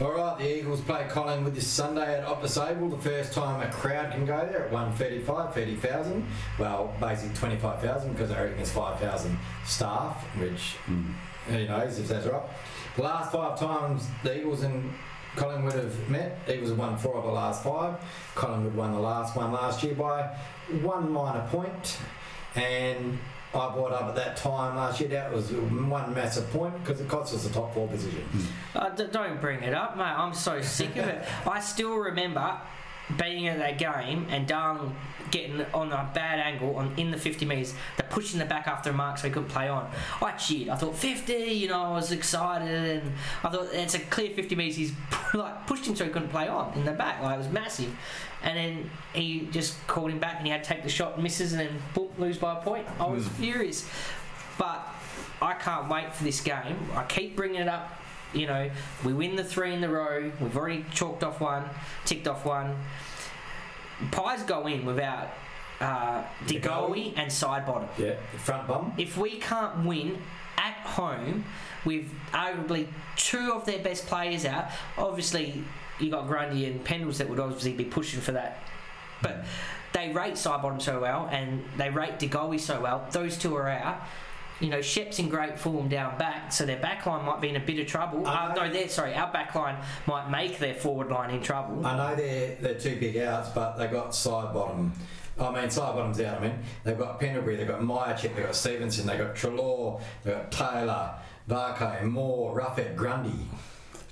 All right, the Eagles play Collingwood this Sunday at Optus Oval. The first time a crowd can go there at 135, 30,000. Well, basically 25,000 because I reckon there's 5,000 staff, which hmm. who knows if that's right. The last five times the Eagles and Collingwood have met, Eagles have won four of the last five. Collingwood won the last one last year by one minor point, and I brought up at that time last year that was one massive point because it cost us the top four position. Uh, d- don't bring it up, mate. I'm so sick of it. I still remember being at that game and Darling getting on a bad angle on in the 50 metres. They're pushing the back after a mark so he couldn't play on. I cheered. I thought 50. You know, I was excited and I thought it's a clear 50 metres. He's like pushed him so he couldn't play on in the back. Like it was massive. And then he just called him back and he had to take the shot, misses, and then boom, lose by a point. I was hmm. furious. But I can't wait for this game. I keep bringing it up. You know, we win the three in the row. We've already chalked off one, ticked off one. Pies go in without uh, De Goey and Sidebottom. Yeah, the front bum. If we can't win at home with arguably two of their best players out, obviously you got Grundy and Pendles that would obviously be pushing for that. But they rate Sidebottom so well and they rate De Goey so well. Those two are out. You know, Shep's in great form down back, so their back line might be in a bit of trouble. Uh, no, they're sorry, our back line might make their forward line in trouble. I know they're they're two big outs, but they got Sidebottom. I mean, Sidebottom's out. I mean, they've got Pendlebury, they've got Mihocek, they've got Stephenson, they've got Treloar, they've got Taylor, Varcoe, Moore, Roughead, Grundy.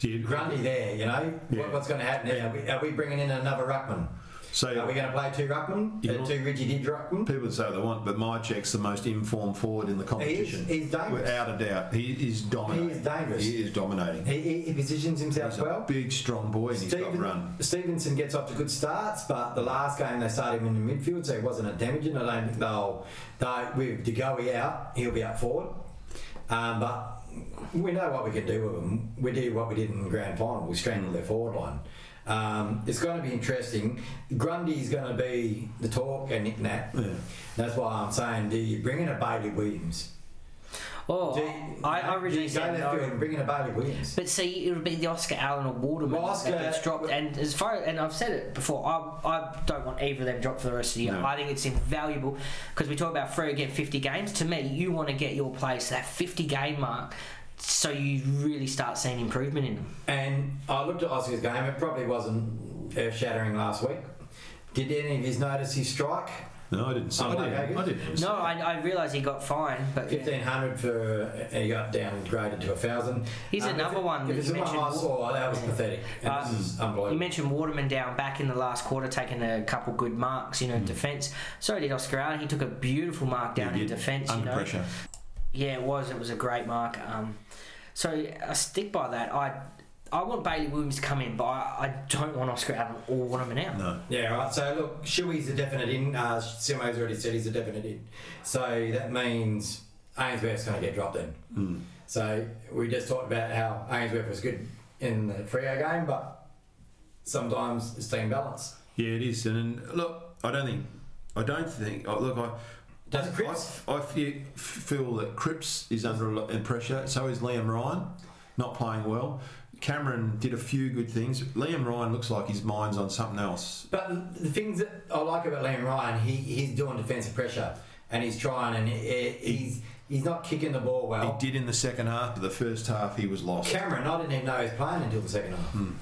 Do you- Grundy there, you know? Yeah. What, what's going to happen there? Are we, are we bringing in another Ruckman? So Are we going to play two Ruckman? Uh, two Reggie Did Ruckman? people say they want, but Mihocek's the most informed forward in the competition. he's dangerous. Without a doubt. He is dominating. He is dangerous. He is dominating. He, he, he positions himself He's well. big, strong boy and he's got run. Stephenson gets off to good starts, but the last game they started him in the midfield, so he wasn't a damaging. I don't think they'll, they with De Goey out, he'll be up forward. Um, but we know what we can do with them. We do what we did in the grand final. We strangled their forward line. Um, it's going to be interesting. Grundy's going to be the talk and Nick Nat. Yeah. That's why I'm saying, do you bring in a Bailey Williams? Oh, Do you, I, I do you originally go said left no. and bring in a Bailey Williams? But see, it would be the Oscar Allen or Waterman Well, Oscar- that gets dropped. And as far and I've said it before, I, I don't want either of them dropped for the rest of the year. No. I think it's invaluable because we talk about Freo get 50 games. To me, you want to get your place to that 50 game mark, so you really start seeing improvement in them. And I looked at Oscar's game. It probably wasn't earth shattering last week. Did any of you notice his strike? No, I didn't. See, Oh, I, didn't, I didn't. No. I, I realise he got fined, but yeah. Fifteen hundred for he got downgraded to a thousand. Here's um, another if, one If that it's you the one I mentioned. saw, that was pathetic. And Uh, this mm. is You mentioned Waterman down back in the last quarter, taking a couple good marks, you know, in mm. defence. So did Oscar Allen. He took a beautiful mark down in did. defence. You know, pressure. Yeah, it was. It was a great mark. Um, so I stick by that. I I want Bailey Williams to come in, but I, I don't want Oscar Allen or Waterman out. No. Yeah, right. So look, Shuey's a definite in. Uh, Simo's already said he's a definite in. So that means Ainsworth's going to get dropped in. Mm. So we just talked about how Ainsworth was good in the Freo game, but sometimes it's team balance. Yeah, it is. And look, I don't think. I don't think. Oh, look, I. Does I, Cripps? I, I fe- feel that Cripps is under a lot of pressure. So is Liam Ryan, not playing well. Cameron did a few good things. Liam Ryan looks like his mind's on something else. But the things that I like about Liam Ryan, he, he's doing defensive pressure and he's trying and he, he's he's not kicking the ball well. He did in the second half, but the first half he was lost. Cameron, I didn't even know he was playing until the second half. Hmm.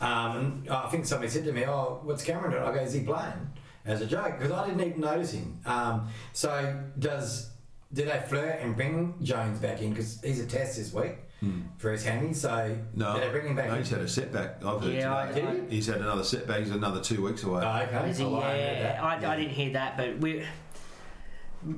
Um, and I think somebody said to me, "Oh, what's Cameron doing?" I go, "Is he playing?" As a joke because I didn't even notice him. Um, so does do they flirt and bring Jones back in because he's a test this week for his hammy? So Hmm. No, did they bring him back no, in? he's had a setback. I've heard Yeah, today. I- Did He's had another setback. He's another two weeks away. Oh, okay. Is he? Oh, I yeah. I, I Yeah. didn't hear that, but we.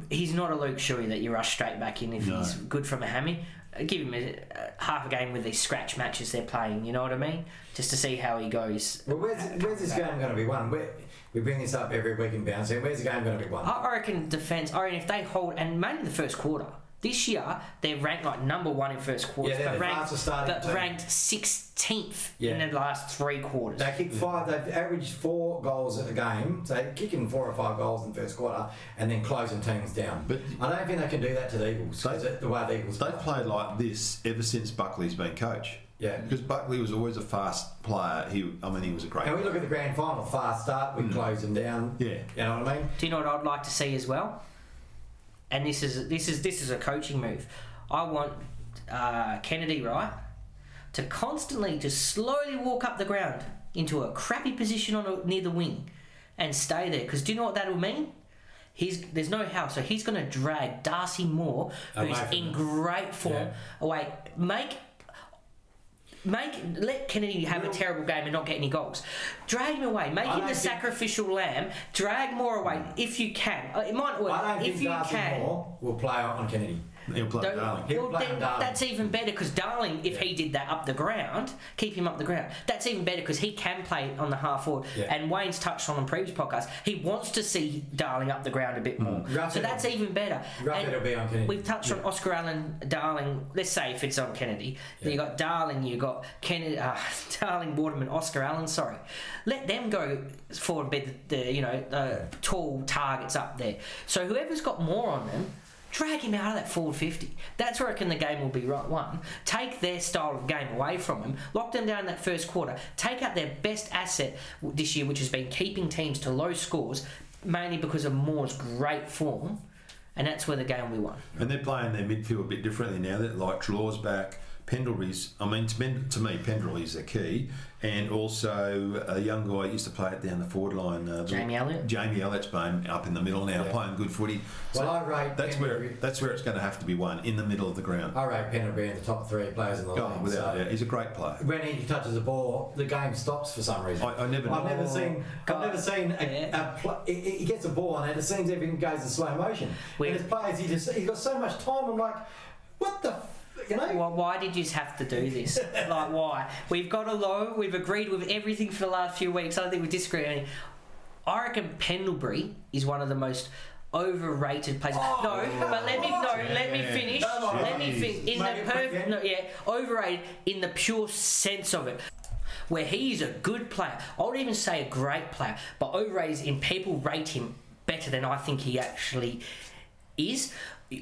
He's not a Luke Shuey that you rush straight back in if No. he's good from a hammy. Give him a, half a game with these scratch matches they're playing. You know what I mean? Just to see how he goes. Well, where's, where's this game going to be won? Where, we bring this up every week in bounce. Where's the game going to be won? I I reckon defence. I reckon if they hold, and mainly the first quarter, This year they're ranked like number one in first quarters, Yeah, they're but the ranked, fastest starting but team. ranked 16th Yeah. in the last three quarters. They kick five. They've averaged four goals a game. So they're kicking four or five goals in the first quarter, and then closing teams down. But- I don't think they can do that to the Eagles. They- 'cause it- the way the Eagles They've play. played like this ever since Buckley's been coach. Yeah. Because Buckley was always a fast player. He, I mean, he was a great. And we look at the grand final, fast start, we mm. close them down. Yeah. You know what I mean? Do you know what I'd like to see as well? And this is this is this is a coaching move. I want uh, Kennedy right to constantly just slowly walk up the ground into a crappy position on a, near the wing and stay there. Because do you know what that'll mean? He's there's no how, so he's going to drag Darcy Moore, who's in great form, Yeah. away. Make Make let Kennedy have a terrible game and not get any goals. Drag him away. Make I him the sacrificial lamb. Drag Moore away if you can. Uh, It might work I don't if think you Darcy can. Moore will play on Kennedy. He'll play Don't- Darling. He'll well, play then Darling. that's even better because Darling, if he did that up the ground, keep him up the ground. That's even better because he can play on the half forward. Yeah. And Wayne's touched on on previous podcasts. He wants to see Darling up the ground a bit more. Roughead- So that's even better. And will be on Kennedy. We've touched on Oscar Allen, Darling. Let's say if it's on Kennedy, then you got Darling, you got Kennedy, uh, Darling, Waterman, Oscar Allen. Sorry, let them go forward. Be the, the you know uh, tall targets up there. So whoever's got more on them. Drag him out of that forward 50. That's where I reckon the game will be right one. Take their style of game away from them, lock them down in that first quarter, take out their best asset this year, which has been keeping teams to low scores, mainly because of Moore's great form, and that's where the game will be won. And they're playing their midfield a bit differently now. That like Treloar's back, Pendlebury's. I mean, to, men- to me, Pendlebury's the key, and also a young guy used to play it down the forward line. Uh, Jamie Elliott. Jamie Elliott's playing up in the middle now, Yeah. playing good footy. Well, I rate that's where that's where it's going to have to be won in the middle of the ground. I rate Pendlebury in the top three players in the Oh, league. without so doubt, he's a great player. when he touches the ball, the game stops for some reason. I, I never. I've never Oh, seen. I've never seen a, Yeah. a pl- he, he gets a ball and it seems everything goes in slow motion. We- and his players, he just he's got so much time. I'm like, what the, f-? Why, why did you have to do this? like, why? We've got a low. We've agreed with everything for the last few weeks. I don't think we disagree. I reckon Pendlebury is one of the most overrated players. Oh, no, but let me no, let me finish. On. Let me finish. In Make the perfect, no, yeah, overrated in the pure sense of it. Where he is a good player, I would even say a great player, but overrated in people rate him better than I think he actually is.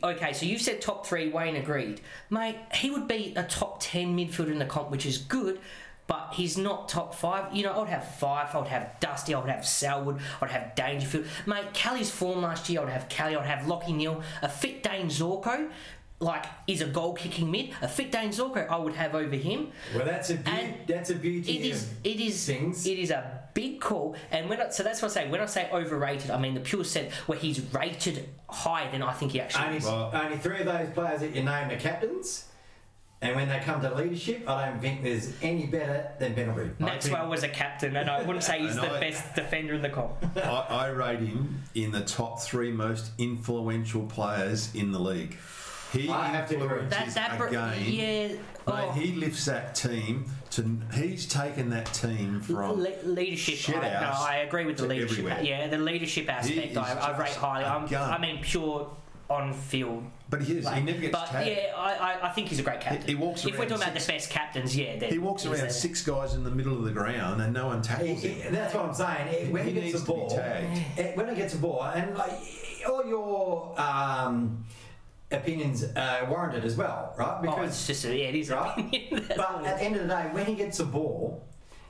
Okay, so you said top three, Wayne agreed. Mate, he would be a top 10 midfielder in the comp, which is good, but he's not top five. You know, I would have five, I would have Dusty, I would have Selwood, I'd have Dangerfield. Mate, Kelly's form last year, I would have Kelly, I'd have Lachie Neale, a fit Dane Zorko. Like, is a goal kicking mid. A fit Dane Zorko, I would have over him. Well, that's a be- And that's a beauty. It is. It is. Things. It is a big call, and when I, so that's what I say. When I say overrated, I mean the pure sense where he's rated higher than I think he actually. Only, is. Well- only three of those players that you name are captains, and when they come to leadership, I don't think there's any better than Pendlebury. Maxwell was a captain, and I wouldn't say he's the I- best defender in the comp. I, I rate him in the top three most influential players in the league. He I have to agree. influences That that br- a game. yeah. Mate, Oh, he lifts that team to. He's taken that team from. le- leadership. shit I, no, house I agree with the to leadership. everywhere. Yeah, the leadership aspect is I, I rate just highly. a I'm, gun. I mean pure on field. But he is. he never gets but tagged. yeah, I, I, I think he's a great captain. he walks if we're around talking about the six- best captains, yeah, then He walks he's around there. six guys in the middle of the ground and no one He- tackles he- him. that's what I'm saying. He- When he, He gets needs the to be ball, tagged. when he gets a ball, and like all your um, opinions are warranted as well, right? Oh, it's just a, yeah, it is. right? That's but at the end of the day, when he gets the ball,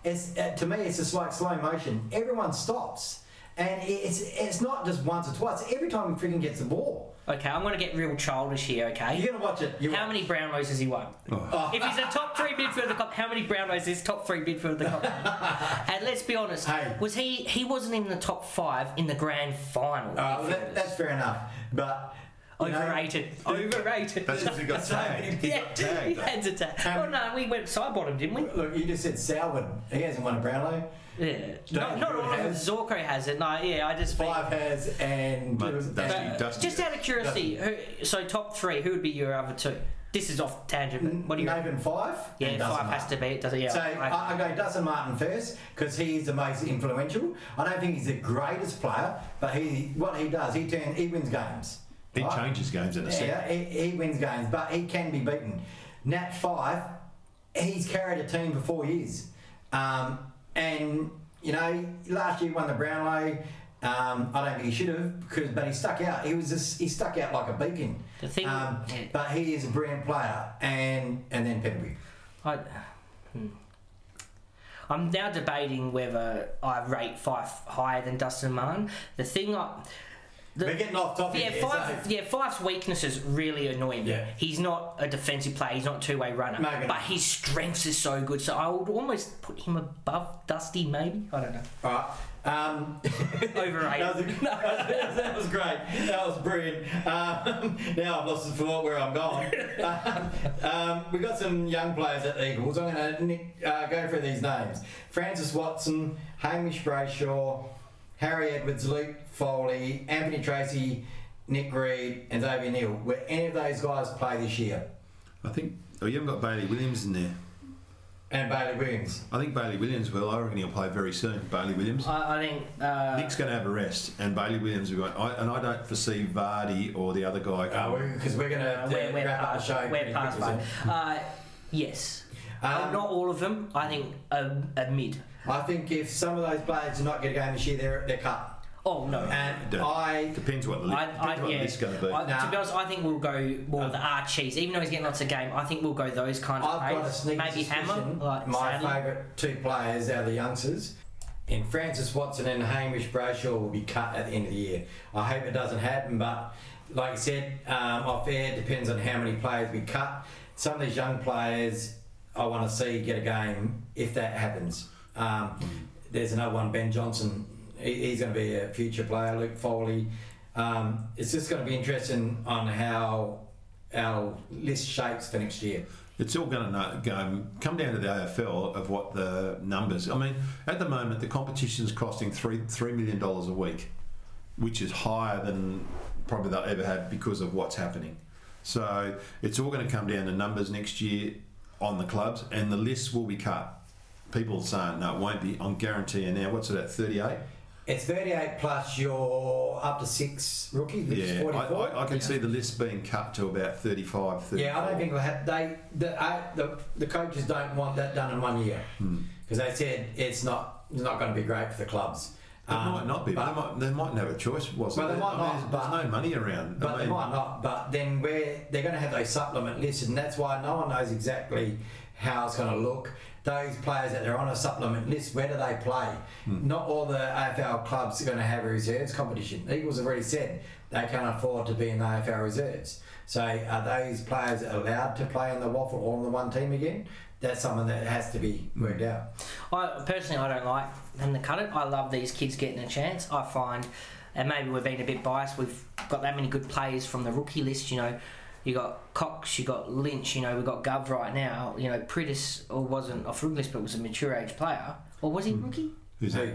it's uh, to me it's just like slow motion. Everyone stops, and it's it's not just once or twice. Every time he freaking gets the ball, Okay, I'm going to get real childish here. Okay, you're gonna watch it. You How watch. many Brownlows has he won? Oh. If he's a top three midfielder of the cup, how many Brownlows is top three midfielder of the cup? and let's be honest, Hey. was he? He wasn't in the top five in the grand final. Uh, that, that's fair enough, but you know, Overrated. Overrated. That's because he got tagged. He yeah, got he had to tag. Um, oh no, we went Sidebottom, didn't we? Look, you just said Selwood. He hasn't won a Brownlow. Yeah. No, Don't not you all has? Zorko has it. No, yeah, I just Fyfe has, and, But Dusty- But, Dusty just out of curiosity, who, so top three, who would be your other two? This is off tangent. But what do you? Nathan Fyfe. Yeah, and Dustin Fyfe has to Martin. be. Does it? Yeah. So I- I, I go Dustin Martin first because he's the most influential. I don't think he's the greatest player, but he what he does, he turns, he wins games. He Right. changes games in a second. Yeah, he, he wins games, but he can be beaten. Nat Fyfe, he's carried a team for four years, um, and you know last year he won the Brownlow. Um, I don't think he should have because, but he stuck out. He was just, he stuck out like a beacon. The thing- um, yeah. but he is a brilliant player, and and then Pendlebury. I, hmm. I'm now debating whether I rate Fyfe higher than Dustin Martin. The thing I. The, We're getting off topic. yeah, here, Fyfe, so- yeah, Fyfe's weaknesses really annoy me. Yeah. He's not a defensive player. He's not a two-way runner. But his strengths is so good. So I would almost put him above Dusty, maybe. I don't know. All right. Um, Overrated. that, was a, that was great. That was brilliant. Um, now I've lost the thought where I'm going. Um, um, we've got some young players at the Eagles. I'm going to uh, go through these names Francis Watson, Hamish Brayshaw, Harry Edwards, Luke Foley, Anthony Tracy, Nick Reed, and Xavier Neal. Will any of those guys play this year? I think. Oh, you haven't got Bailey Williams in there. And Bailey Williams. I think Bailey Williams will. I reckon he'll play very soon. Bailey Williams. I, I think. Uh, Nick's going to have a rest, and Bailey Williams will go. I, and I don't foresee Vardy or the other guy. Because we're going uh, to we're, we're wrap up the past, show. we're pretty past quickly, Uh, yes. Uh, Um, not all of them. I think a, a mid. I think if some of those players do not get a game this year, they're, they're cut. Oh no. And Don't. I, Depends what the li- I, depends I, what yeah. the going to be. I- Nah. To be honest, I think we'll go more the Archies. Even though he's getting lots of game, I think we'll go those kind of I've got a players. sneaky Maybe Hammer, like my Sadler. favourite two players out of the youngsters, in Francis Watson and Hamish Brayshaw, will be cut at the end of the year. I hope it doesn't happen, but like I said, um, off air, it depends on how many players we cut. Some of these young players, I want to see get a game if that happens. Um, there's another one, Ben Johnson. He, he's going to be a future player. Luke Foley. Um, it's just going to be interesting on how our list shapes for next year. It's all going to go, come down to the AFL of what the numbers. I mean, at the moment, the competition's costing three three million dollars a week, which is higher than probably they'll ever have because of what's happening. So it's all going to come down to numbers next year on the clubs, and the lists will be cut. People saying no, it won't be. I'm guaranteeing now. What's it at? Thirty eight. It's 38 plus your up to six rookie, which is Yeah, 44. I, I, I can see the list being cut to about 35, 34. yeah, I don't think they'll have, they the, uh, the the coaches don't want that done in one year Hmm. because they said it's not it's not going to be great for the clubs. It Um, might not be, but, but, they, might, they mightn't have a choice. Was Well, it? they might I mean, not, there's, but- there's no money around. but I they might not. But then where they're going to have those supplement lists, and that's why no one knows exactly how it's going to look. Those players that are on a supplement list, where do they play? Hmm. Not all the AFL clubs are going to have a reserves competition. Eagles have already said they can't afford to be in the AFL reserves. So are those players allowed to play in the WAFL or on the one team again? That's something that has to be worked out. I personally, I don't like them to cut it. I love these kids getting a chance. I find, and maybe we've been a bit biased. We've got that many good players from the rookie list. You know, you got Cox, you got Lynch. You know, we've got Gov right now. You know, Pritis or wasn't off rookie list, but was a mature age player. Or was he rookie? who's that?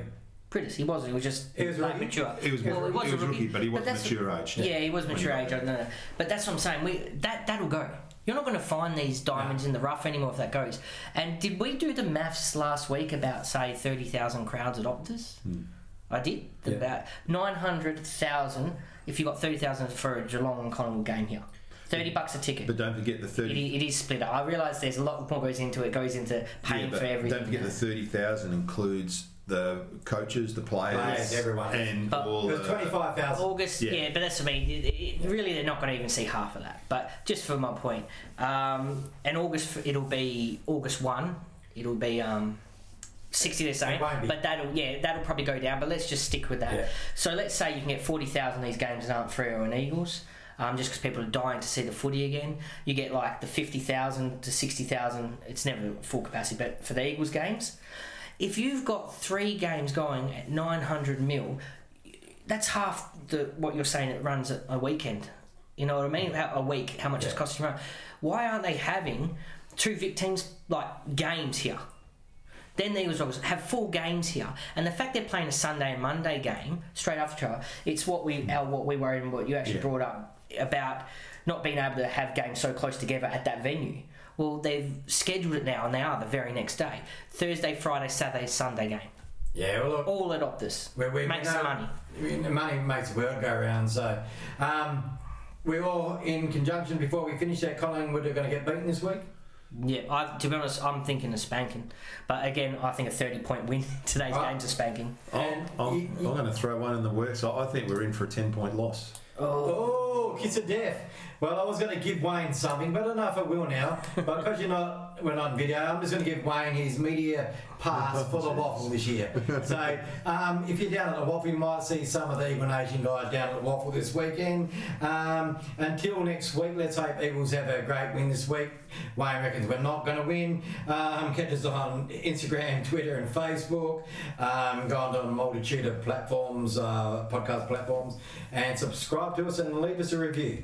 Pritis, he wasn't. He was just He was like mature. He was, Well, he was, a rookie, but he wasn't mature age. Yeah, he was mature age. I don't know. But that's what I'm saying. We that that'll go. You're not going to find these diamonds in the rough anymore if that goes. And did we do the maths last week about say thirty thousand crowds at Optus? Hmm. I did Yeah. about nine hundred thousand. If you got thirty thousand for a Geelong and Collingwood game here, thirty bucks a ticket. But don't forget the It, 30. i- it is split up. I realise there's a lot more goes into it. Goes into paying yeah, but for everything. Don't forget the 30,000 includes the coaches, the players, Players, everyone. and But- all It the. 25,000. August, yeah. Yeah. but that's what I mean. It, it, really, they're not going to even see half of that. But just for my point, um, and August, it'll be August one. It'll be um, sixty. They're saying, It won't be. but that'll yeah, that'll probably go down. But let's just stick with that. Yeah. So let's say you can get forty thousand these games and aren't Freo and Eagles. Um, just because people are dying to see the footy again, you get like the fifty thousand to sixty thousand. It's never full capacity, but for the Eagles games, if you've got three games going at nine hundred mil, that's half the what you're saying it runs a, a weekend. You know what I mean? How, a week, how much it's Yeah. costing to run. Why aren't they having two Vic teams like games here? Then the Eagles Dogs have full games here, and the fact they're playing a Sunday and Monday game straight after each other, it's what we our, what we worried and what you actually Yeah. brought up about not being able to have games so close together at that venue. Well, they've scheduled it now, and they are the very next day, Thursday, Friday, Saturday, Sunday game, Yeah, well, look, all at Optus. we, we, Make some money. The money makes the world go round. So, um, we all in conjunction before we finish that Collingwood are going to get beaten this week. Yeah, I, to be honest, I'm thinking of spanking. But again, I think a 30 point win today's Right. game's a spanking. I'm, I'm, I'm going to throw one in the works. I I think we're in for a 10 point loss. Oh, kiss of death. Well, I was going to give Wayne something, but if I will now. But because you're not, we're not on video, I'm just going to give Wayne his media pass for the WAFL this year. So um, if you're down at the WAFL, you might see some of the Eagle Nation guys down at the WAFL this weekend. Um, until next week, let's hope Eagles have a great win this week. Wayne reckons we're not going to win. Um, catch us on Instagram, Twitter, and Facebook. Um, go on to a multitude of platforms, uh, podcast platforms, and subscribe to us and leave us a review.